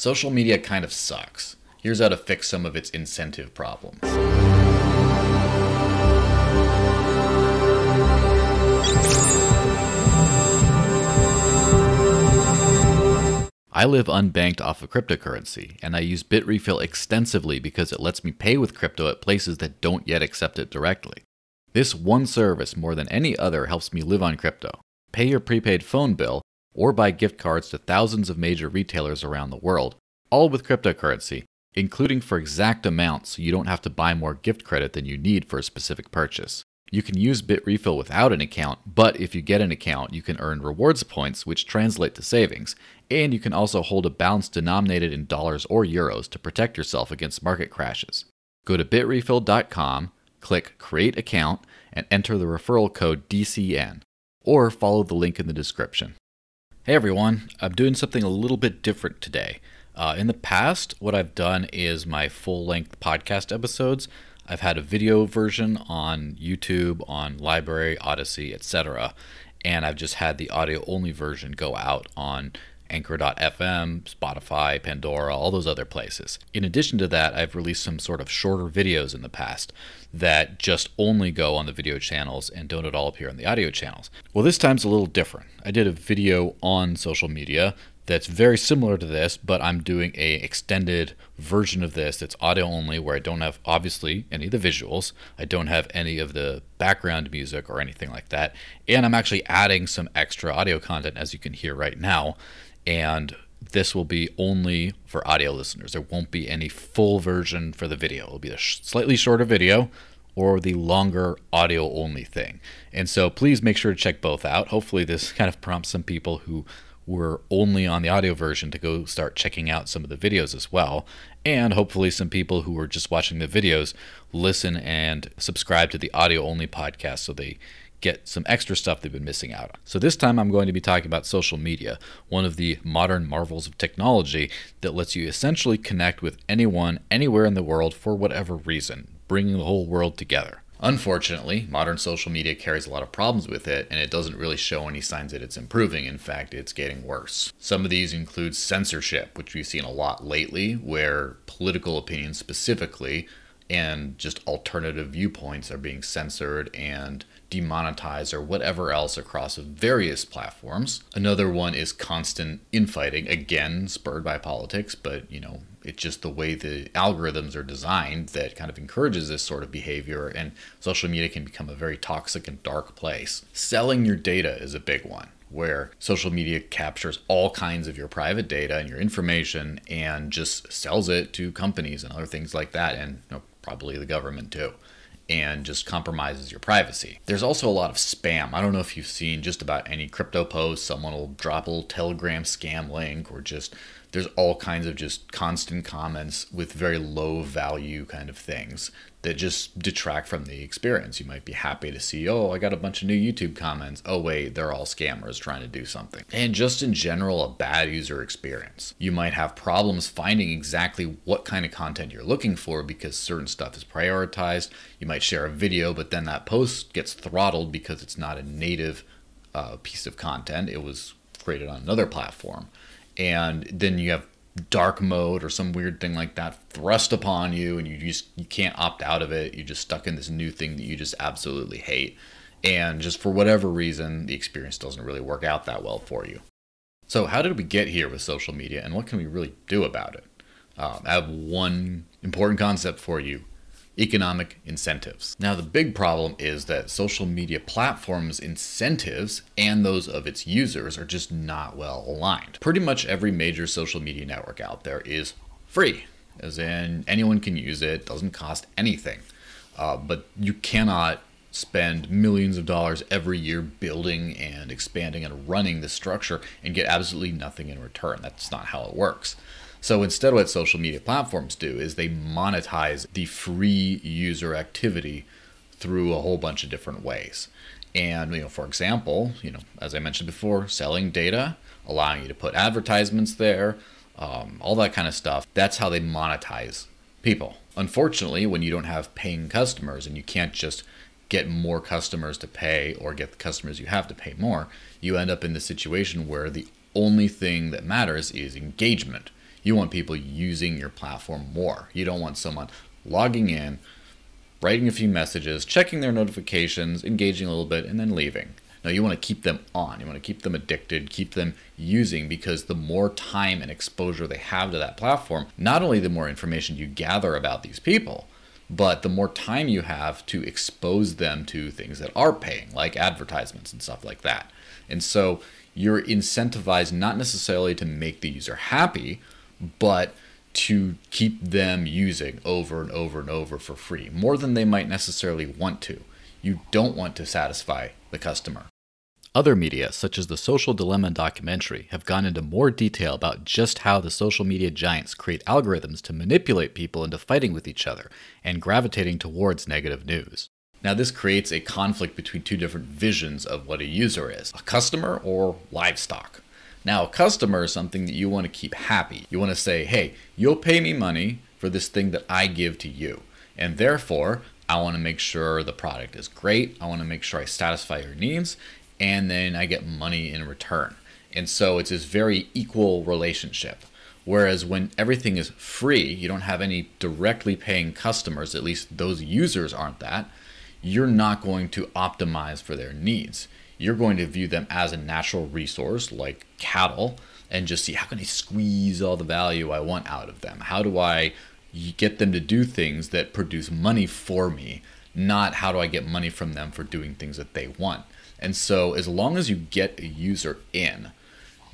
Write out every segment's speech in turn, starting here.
Social media kind of sucks. Here's how to fix some of its incentive problems. I live unbanked off of cryptocurrency, and I use Bitrefill extensively because it lets me pay with crypto at places that don't yet accept it directly. This one service, more than any other, helps me live on crypto, pay your prepaid phone bill, or buy gift cards to thousands of major retailers around the world, all with cryptocurrency, including for exact amounts so you don't have to buy more gift credit than you need for a specific purchase. You can use Bitrefill without an account, but if you get an account, you can earn rewards points, which translate to savings, and you can also hold a balance denominated in dollars or euros to protect yourself against market crashes. Go to bitrefill.com, click Create Account, and enter the referral code DCN, or follow the link in the description. Hey everyone, I'm doing something a little bit different today. Uh, in the past, what I've done is my full length podcast episodes. I've had a video version on YouTube, on LBRY, Odysee, etc. And I've just had the audio only version go out on Anchor.fm, Spotify, Pandora, all those other places. In addition to that, I've released some sort of shorter videos in the past that just only go on the video channels and don't at all appear on the audio channels. Well, this time's a little different. I did a video on social media that's very similar to this, but I'm doing a extended version of this that's audio only where I don't have obviously any of the visuals. I don't have any of the background music or anything like that. And I'm actually adding some extra audio content as you can hear right now. And this will be only for audio listeners. There won't be any full version for the video. It'll be a sh- slightly shorter video or the longer audio only thing. And so please make sure to check both out. Hopefully this kind of prompts some people who were only on the audio version to go start checking out some of the videos as well. And hopefully, some people who were just watching the videos listen and subscribe to the audio only podcast so they get some extra stuff they've been missing out on. So, this time I'm going to be talking about social media, one of the modern marvels of technology that lets you essentially connect with anyone, anywhere in the world for whatever reason, bringing the whole world together. Unfortunately, modern social media carries a lot of problems with it, and it doesn't really show any signs that it's improving. In fact, it's getting worse. Some of these include censorship, which we've seen a lot lately, where political opinions specifically and just alternative viewpoints are being censored and demonetized or whatever else across various platforms. Another one is constant infighting, again, spurred by politics, but you know, it's just the way the algorithms are designed that kind of encourages this sort of behavior, and social media can become a very toxic and dark place. Selling your data is a big one where social media captures all kinds of your private data and your information and just sells it to companies and other things like that, and you know, probably the government too and just compromises your privacy. There's also a lot of spam. I don't know if you've seen just about any crypto post, someone will drop a little Telegram scam link or just there's all kinds of just constant comments with very low value kind of things that just detract from the experience. You might be happy to see, oh, I got a bunch of new YouTube comments. Oh, wait, they're all scammers trying to do something. And just in general, a bad user experience. You might have problems finding exactly what kind of content you're looking for because certain stuff is prioritized. You might share a video, but then that post gets throttled because it's not a native uh, piece of content. It was created on another platform and then you have dark mode or some weird thing like that thrust upon you and you just you can't opt out of it. You're just stuck in this new thing that you just absolutely hate. And just for whatever reason the experience doesn't really work out that well for you. So how did we get here with social media and what can we really do about it? Um, i have one important concept for you economic incentives. Now, the big problem is that social media platforms' incentives and those of its users are just not well aligned. Pretty much every major social media network out there is free, as in anyone can use it, doesn't cost anything. Uh, but you cannot spend millions of dollars every year building and expanding and running the structure and get absolutely nothing in return. That's not how it works. So instead, what social media platforms do is they monetize the free user activity through a whole bunch of different ways. And you know, for example, you know, as I mentioned before, selling data, allowing you to put advertisements there, um, all that kind of stuff. That's how they monetize people. Unfortunately, when you don't have paying customers and you can't just get more customers to pay or get the customers you have to pay more, you end up in the situation where the only thing that matters is engagement You want people using your platform more. You don't want someone logging in, writing a few messages, checking their notifications, engaging a little bit, and then leaving. No, you want to keep them on. You want to keep them addicted, keep them using because the more time and exposure they have to that platform, not only the more information you gather about these people, but the more time you have to expose them to things that are paying, like advertisements and stuff like that. And so you're incentivized not necessarily to make the user happy, but to keep them using over and over and over for free, more than they might necessarily want to. You don't want to satisfy the customer. Other media, such as the Social Dilemma documentary, have gone into more detail about just how the social media giants create algorithms to manipulate people into fighting with each other and gravitating towards negative news. Now, this creates a conflict between two different visions of what a user is a customer or livestock. Now, a customer is something that you want to keep happy. You want to say, hey, you'll pay me money for this thing that I give to you. And therefore, I want to make sure the product is great. I want to make sure I satisfy your needs and then I get money in return. And so it's this very equal relationship. Whereas when everything is free, you don't have any directly paying customers, at least those users aren't that, you're not going to optimize for their needs. You're going to view them as a natural resource like cattle and just see how can I squeeze all the value I want out of them? How do I get them to do things that produce money for me, not how do I get money from them for doing things that they want? And so, as long as you get a user in,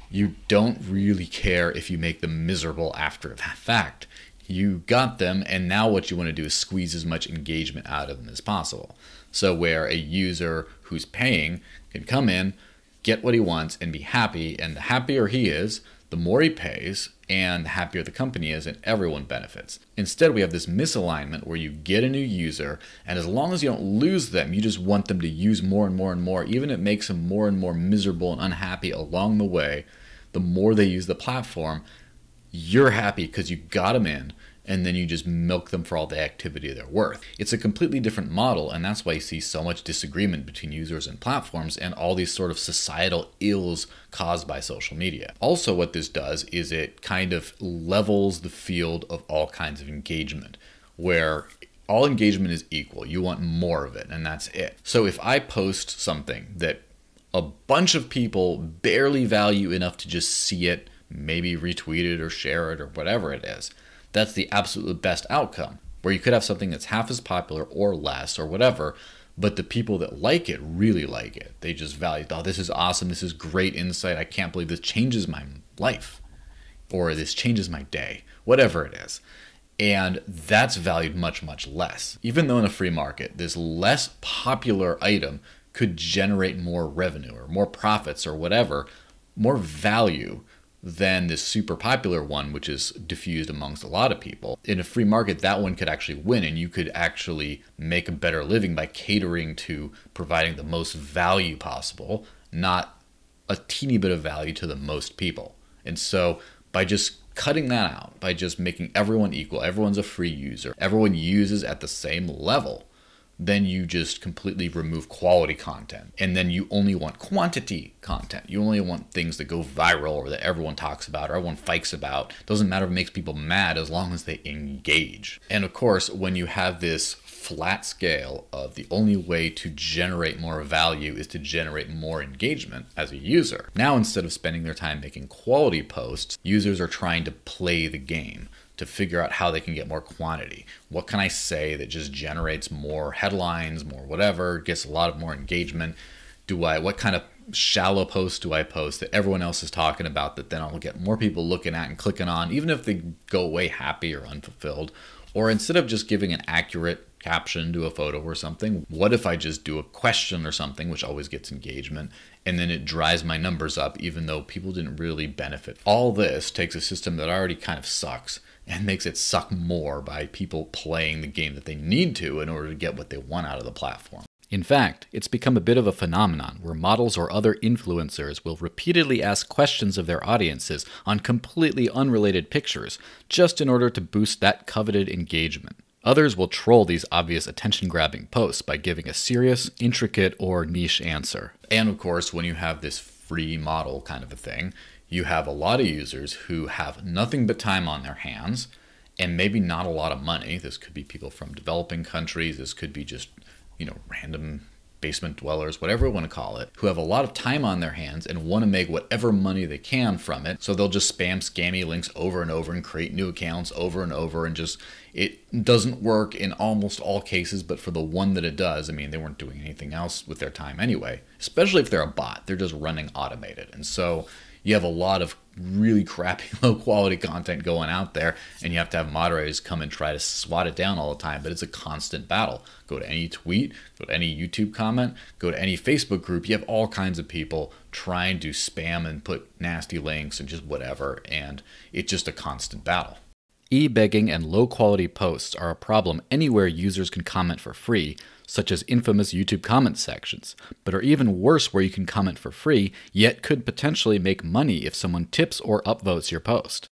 you don't really care if you make them miserable after the fact. You got them, and now what you want to do is squeeze as much engagement out of them as possible. So, where a user who's paying can come in, get what he wants, and be happy, and the happier he is, the more he pays and the happier the company is and everyone benefits. Instead, we have this misalignment where you get a new user and as long as you don't lose them, you just want them to use more and more and more, even if it makes them more and more miserable and unhappy along the way. The more they use the platform, you're happy because you got them in and then you just milk them for all the activity they're worth. It's a completely different model, and that's why you see so much disagreement between users and platforms and all these sort of societal ills caused by social media. Also, what this does is it kind of levels the field of all kinds of engagement, where all engagement is equal. You want more of it, and that's it. So if I post something that a bunch of people barely value enough to just see it, maybe retweet it or share it or whatever it is, that's the absolute best outcome. Where you could have something that's half as popular or less or whatever, but the people that like it really like it. They just value, oh, this is awesome. This is great insight. I can't believe this changes my life or this changes my day, whatever it is. And that's valued much, much less. Even though in a free market, this less popular item could generate more revenue or more profits or whatever, more value than this super popular one, which is diffused amongst a lot of people. In a free market, that one could actually win, and you could actually make a better living by catering to providing the most value possible, not a teeny bit of value to the most people. And so, by just cutting that out, by just making everyone equal, everyone's a free user, everyone uses at the same level then you just completely remove quality content. And then you only want quantity content. You only want things that go viral or that everyone talks about or everyone fikes about. Doesn't matter if it makes people mad as long as they engage. And of course, when you have this flat scale of the only way to generate more value is to generate more engagement as a user. Now, instead of spending their time making quality posts, users are trying to play the game to figure out how they can get more quantity. What can I say that just generates more headlines, more whatever, gets a lot of more engagement? Do I what kind of shallow posts do I post that everyone else is talking about that then I'll get more people looking at and clicking on even if they go away happy or unfulfilled? Or instead of just giving an accurate caption to a photo or something, what if I just do a question or something which always gets engagement and then it drives my numbers up even though people didn't really benefit. All this takes a system that already kind of sucks and makes it suck more by people playing the game that they need to in order to get what they want out of the platform. In fact, it's become a bit of a phenomenon where models or other influencers will repeatedly ask questions of their audiences on completely unrelated pictures just in order to boost that coveted engagement. Others will troll these obvious attention grabbing posts by giving a serious, intricate, or niche answer. And of course, when you have this free model kind of a thing, you have a lot of users who have nothing but time on their hands and maybe not a lot of money. This could be people from developing countries, this could be just, you know, random basement dwellers, whatever you want to call it, who have a lot of time on their hands and want to make whatever money they can from it. So they'll just spam scammy links over and over and create new accounts over and over and just it doesn't work in almost all cases, but for the one that it does, I mean, they weren't doing anything else with their time anyway, especially if they're a bot. They're just running automated. And so you have a lot of really crappy low quality content going out there and you have to have moderators come and try to swat it down all the time but it's a constant battle. Go to any tweet go to any youtube comment go to any facebook group. You have all kinds of people trying to spam and put nasty links and just whatever and it's just a constant battle. E-begging and low-quality posts are a problem anywhere users can comment for free, such as infamous YouTube comment sections, but are even worse where you can comment for free, yet could potentially make money if someone tips or upvotes your post.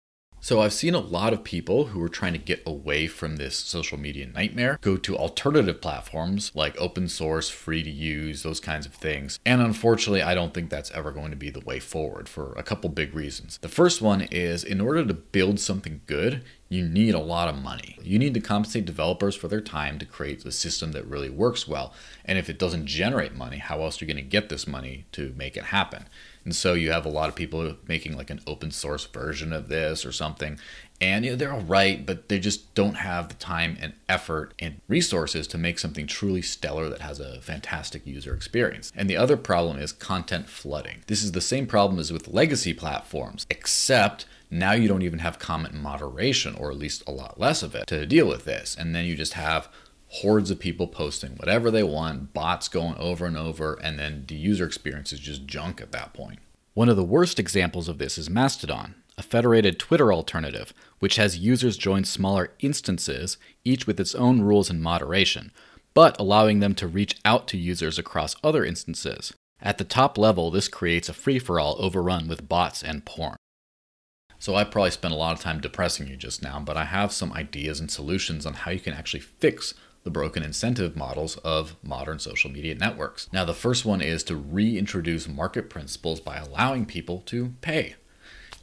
So I've seen a lot of people who are trying to get away from this social media nightmare go to alternative platforms like open source, free to use, those kinds of things. And unfortunately, I don't think that's ever going to be the way forward for a couple big reasons. The first one is in order to build something good, you need a lot of money. You need to compensate developers for their time to create a system that really works well. And if it doesn't generate money, how else are you going to get this money to make it happen? And so you have a lot of people making like an open source version of this or something. And you know, they're all right, but they just don't have the time and effort and resources to make something truly stellar that has a fantastic user experience. And the other problem is content flooding. This is the same problem as with legacy platforms, except now you don't even have comment moderation, or at least a lot less of it, to deal with this. And then you just have hordes of people posting whatever they want, bots going over and over, and then the user experience is just junk at that point. One of the worst examples of this is Mastodon, a federated Twitter alternative, which has users join smaller instances, each with its own rules and moderation, but allowing them to reach out to users across other instances. At the top level, this creates a free for all overrun with bots and porn. So I probably spent a lot of time depressing you just now, but I have some ideas and solutions on how you can actually fix the broken incentive models of modern social media networks. Now, the first one is to reintroduce market principles by allowing people to pay.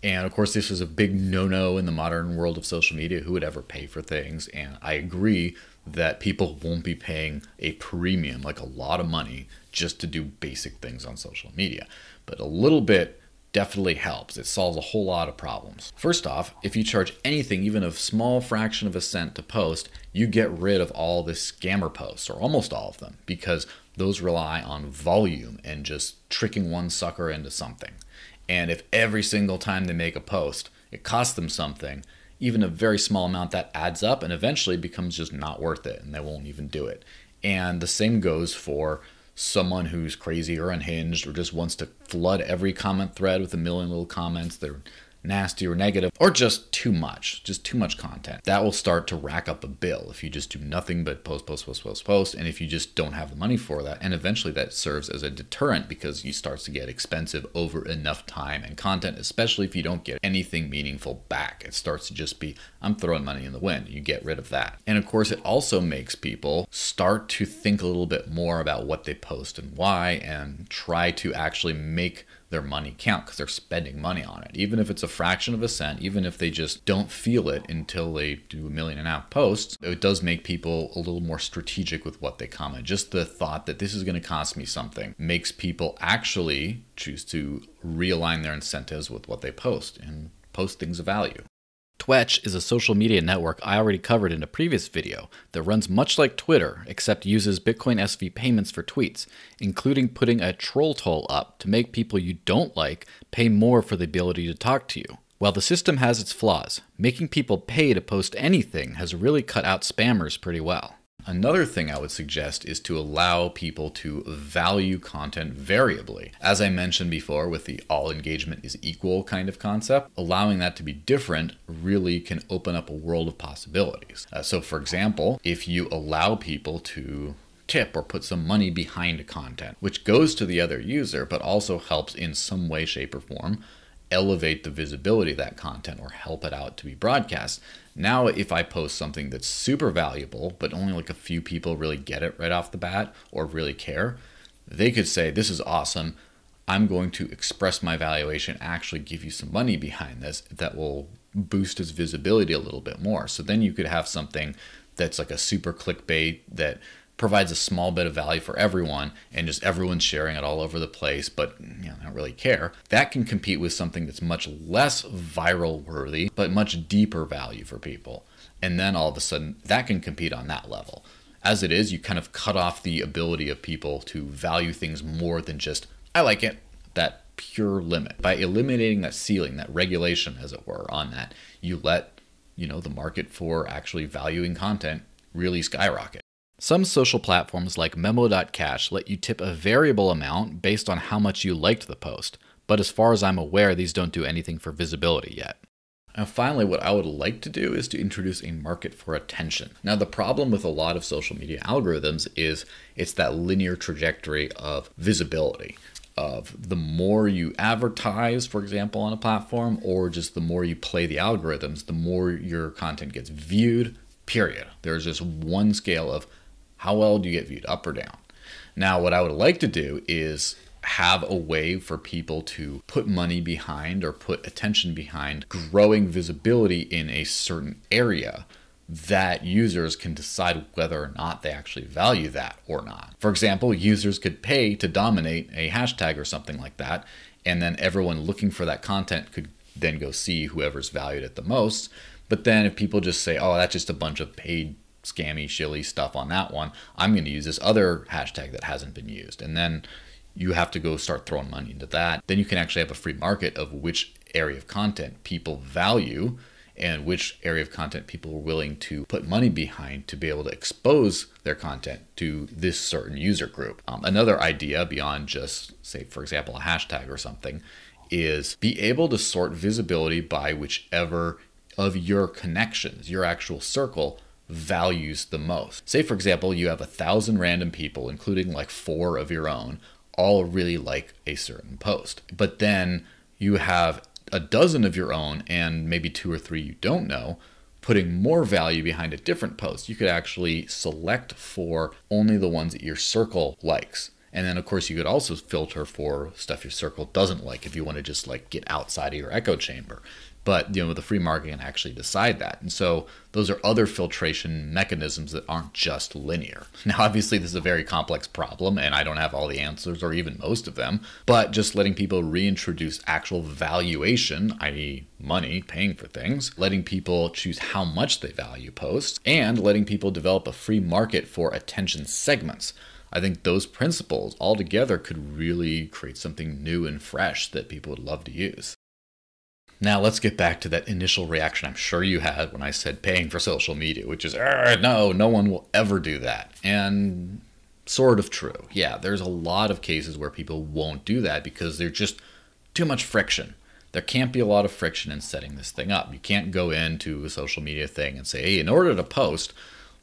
And of course, this is a big no no in the modern world of social media. Who would ever pay for things? And I agree that people won't be paying a premium, like a lot of money, just to do basic things on social media. But a little bit definitely helps. It solves a whole lot of problems. First off, if you charge anything, even a small fraction of a cent to post, you get rid of all the scammer posts, or almost all of them, because those rely on volume and just tricking one sucker into something. And if every single time they make a post, it costs them something, even a very small amount that adds up and eventually becomes just not worth it and they won't even do it. And the same goes for someone who's crazy or unhinged or just wants to flood every comment thread with a million little comments. They're nasty or negative, or just too much, just too much content. That will start to rack up a bill if you just do nothing but post, post, post, post, post, and if you just don't have the money for that. And eventually that serves as a deterrent because you starts to get expensive over enough time and content, especially if you don't get anything meaningful back. It starts to just be, I'm throwing money in the wind. You get rid of that. And of course, it also makes people start to think a little bit more about what they post and why and try to actually make their money count because they're spending money on it. Even if it's a fraction of a cent, even if they just don't feel it until they do a million and a half posts, it does make people a little more strategic with what they comment. Just the thought that this is going to cost me something makes people actually choose to realign their incentives with what they post and post things of value. Twetch is a social media network I already covered in a previous video that runs much like Twitter, except uses Bitcoin SV payments for tweets, including putting a troll toll up to make people you don't like pay more for the ability to talk to you. While the system has its flaws, making people pay to post anything has really cut out spammers pretty well. Another thing I would suggest is to allow people to value content variably. As I mentioned before, with the all engagement is equal kind of concept, allowing that to be different really can open up a world of possibilities. Uh, so, for example, if you allow people to tip or put some money behind content, which goes to the other user but also helps in some way, shape, or form elevate the visibility of that content or help it out to be broadcast. Now, if I post something that's super valuable, but only like a few people really get it right off the bat or really care, they could say, This is awesome. I'm going to express my valuation, actually give you some money behind this that will boost its visibility a little bit more. So then you could have something that's like a super clickbait that provides a small bit of value for everyone and just everyone's sharing it all over the place but you know don't really care. That can compete with something that's much less viral worthy but much deeper value for people. And then all of a sudden that can compete on that level. As it is you kind of cut off the ability of people to value things more than just i like it. That pure limit. By eliminating that ceiling that regulation as it were on that you let you know the market for actually valuing content really skyrocket some social platforms like Memo.cash let you tip a variable amount based on how much you liked the post, but as far as I'm aware, these don't do anything for visibility yet. And finally, what I would like to do is to introduce a market for attention. Now, the problem with a lot of social media algorithms is it's that linear trajectory of visibility. Of the more you advertise, for example, on a platform, or just the more you play the algorithms, the more your content gets viewed, period. There's just one scale of how well do you get viewed, up or down? Now, what I would like to do is have a way for people to put money behind or put attention behind growing visibility in a certain area that users can decide whether or not they actually value that or not. For example, users could pay to dominate a hashtag or something like that, and then everyone looking for that content could then go see whoever's valued it the most. But then if people just say, oh, that's just a bunch of paid scammy, shilly stuff on that one. I'm going to use this other hashtag that hasn't been used. And then you have to go start throwing money into that. Then you can actually have a free market of which area of content people value and which area of content people are willing to put money behind to be able to expose their content to this certain user group. Um, another idea beyond just, say, for example, a hashtag or something is be able to sort visibility by whichever of your connections, your actual circle, values the most. Say, for example, you have a thousand random people, including like four of your own, all really like a certain post. But then you have a dozen of your own and maybe two or three you don't know putting more value behind a different post. You could actually select for only the ones that your circle likes. And then, of course, you could also filter for stuff your circle doesn't like if you want to just like get outside of your echo chamber but you know the free market can actually decide that. And so those are other filtration mechanisms that aren't just linear. Now obviously this is a very complex problem and i don't have all the answers or even most of them but just letting people reintroduce actual valuation i.e money paying for things letting people choose how much they value posts and letting people develop a free market for attention segments. I think those principles all together could really create something new and fresh that people would love to use. Now let's get back to that initial reaction I'm sure you had when I said paying for social media, which is, no, no one will ever do that. And sort of true. Yeah, there's a lot of cases where people won't do that because there's just too much friction. There can't be a lot of friction in setting this thing up. You can't go into a social media thing and say, hey, in order to post,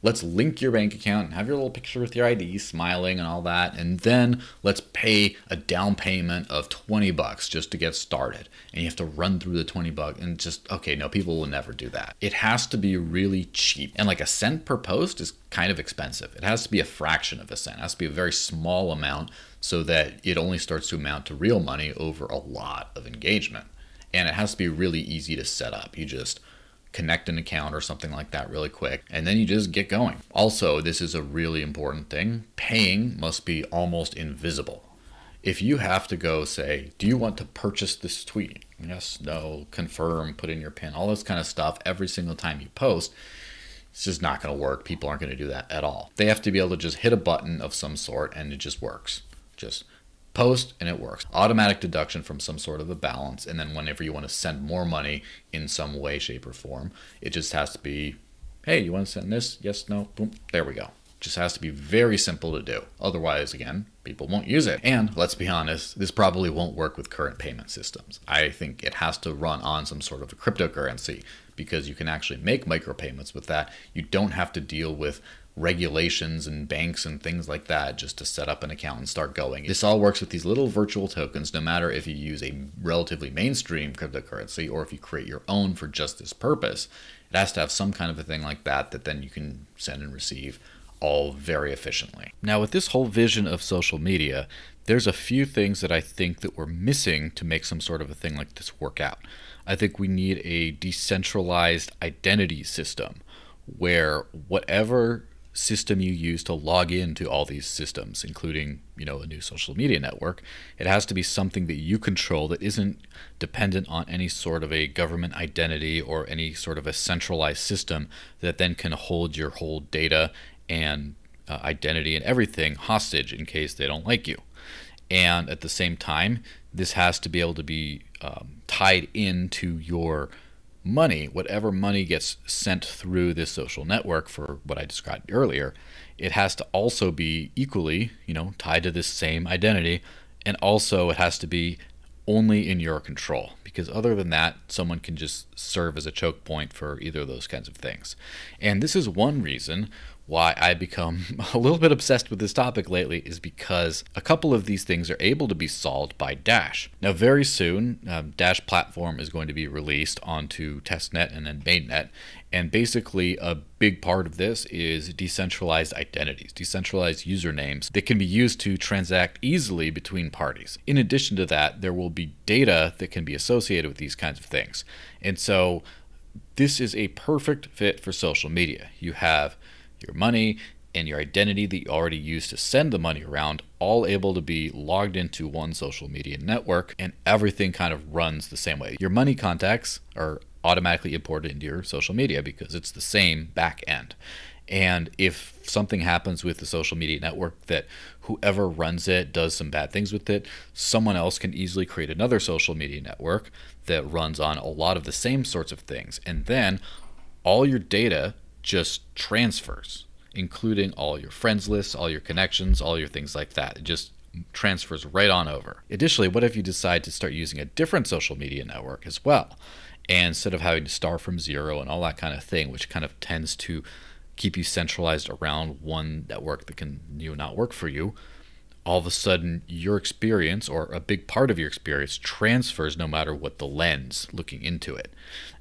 let's link your bank account and have your little picture with your ID smiling and all that and then let's pay a down payment of 20 bucks just to get started. And you have to run through the 20 bucks and just okay no people will never do that. It has to be really cheap. And like a cent per post is kind of expensive. It has to be a fraction of a cent. It has to be a very small amount so that it only starts to amount to real money over a lot of engagement. And it has to be really easy to set up. You just connect an account or something like that really quick, and then you just get going. Also, this is a really important thing paying must be almost invisible. If you have to go say, Do you want to purchase this tweet? Yes, no, confirm, put in your PIN, all this kind of stuff every single time you post. It's just not going to work. People aren't going to do that at all. They have to be able to just hit a button of some sort and it just works. Just post and it works. Automatic deduction from some sort of a balance. And then whenever you want to send more money in some way, shape, or form, it just has to be, hey, you want to send this? Yes, no, boom, there we go. Just has to be very simple to do. Otherwise, again, people won't use it. And let's be honest, this probably won't work with current payment systems. I think it has to run on some sort of a cryptocurrency because you can actually make micropayments with that. You don't have to deal with regulations and banks and things like that just to set up an account and start going. This all works with these little virtual tokens, no matter if you use a relatively mainstream cryptocurrency or if you create your own for just this purpose. It has to have some kind of a thing like that that then you can send and receive all very efficiently. Now, with this whole vision of social media, there's a few things that I think that we're missing to make some sort of a thing like this work out. I think we need a decentralized identity system where whatever system you use to log into all these systems, including, you know, a new social media network, it has to be something that you control that isn't dependent on any sort of a government identity or any sort of a centralized system that then can hold your whole data and uh, identity and everything hostage in case they don't like you. And at the same time, this has to be able to be um, tied into your money, whatever money gets sent through this social network for what I described earlier, it has to also be equally, you know, tied to this same identity. And also it has to be only in your control because other than that, someone can just serve as a choke point for either of those kinds of things. And this is one reason why I become a little bit obsessed with this topic lately is because a couple of these things are able to be solved by Dash. Now, very soon, um, Dash platform is going to be released onto testnet and then mainnet. And basically, a big part of this is decentralized identities, decentralized usernames that can be used to transact easily between parties. In addition to that, there will be data that can be associated with these kinds of things. And so, this is a perfect fit for social media. You have your money, and your identity that you already use to send the money around, all able to be logged into one social media network, and everything kind of runs the same way. Your money contacts are automatically imported into your social media because it's the same back end. And if something happens with the social media network that whoever runs it does some bad things with it, someone else can easily create another social media network that runs on a lot of the same sorts of things. And then all your data just transfers, including all your friends lists, all your connections, all your things like that. It just transfers right on over. Additionally, what if you decide to start using a different social media network as well? And instead of having to start from zero and all that kind of thing, which kind of tends to keep you centralized around one network that can you know, not work for you, all of a sudden your experience or a big part of your experience transfers no matter what the lens looking into it.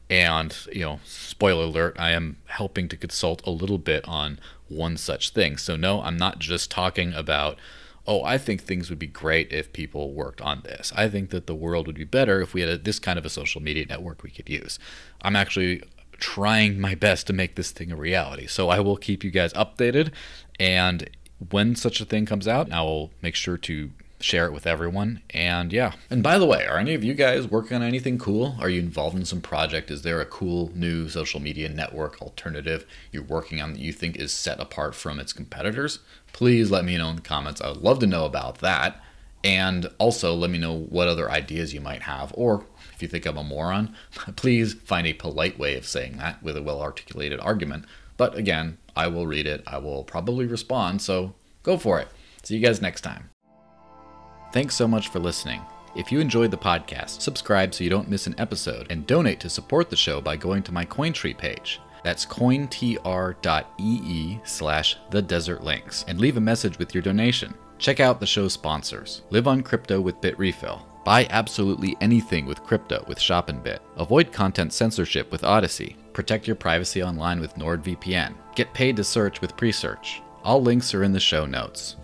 And, you know, spoiler alert, I am helping to consult a little bit on one such thing. So, no, I'm not just talking about, oh, I think things would be great if people worked on this. I think that the world would be better if we had a, this kind of a social media network we could use. I'm actually trying my best to make this thing a reality. So, I will keep you guys updated. And when such a thing comes out, I will make sure to share it with everyone. And yeah. And by the way, are any of you guys working on anything cool? Are you involved in some project? Is there a cool new social media network alternative you're working on that you think is set apart from its competitors? Please let me know in the comments. I would love to know about that. And also let me know what other ideas you might have. Or if you think I'm a moron, please find a polite way of saying that with a well articulated argument. But again, I will read it. I will probably respond. So go for it. See you guys next time. Thanks so much for listening. If you enjoyed the podcast, subscribe so you don't miss an episode, and donate to support the show by going to my Cointree page. That's cointr.ee slash the desert lynx, and leave a message with your donation. Check out the show's sponsors. Live on crypto with Bitrefill. Buy absolutely anything with crypto with ShopInBit. Avoid content censorship with Odysee. Protect your privacy online with NordVPN. Get paid to search with Presearch. All links are in the show notes.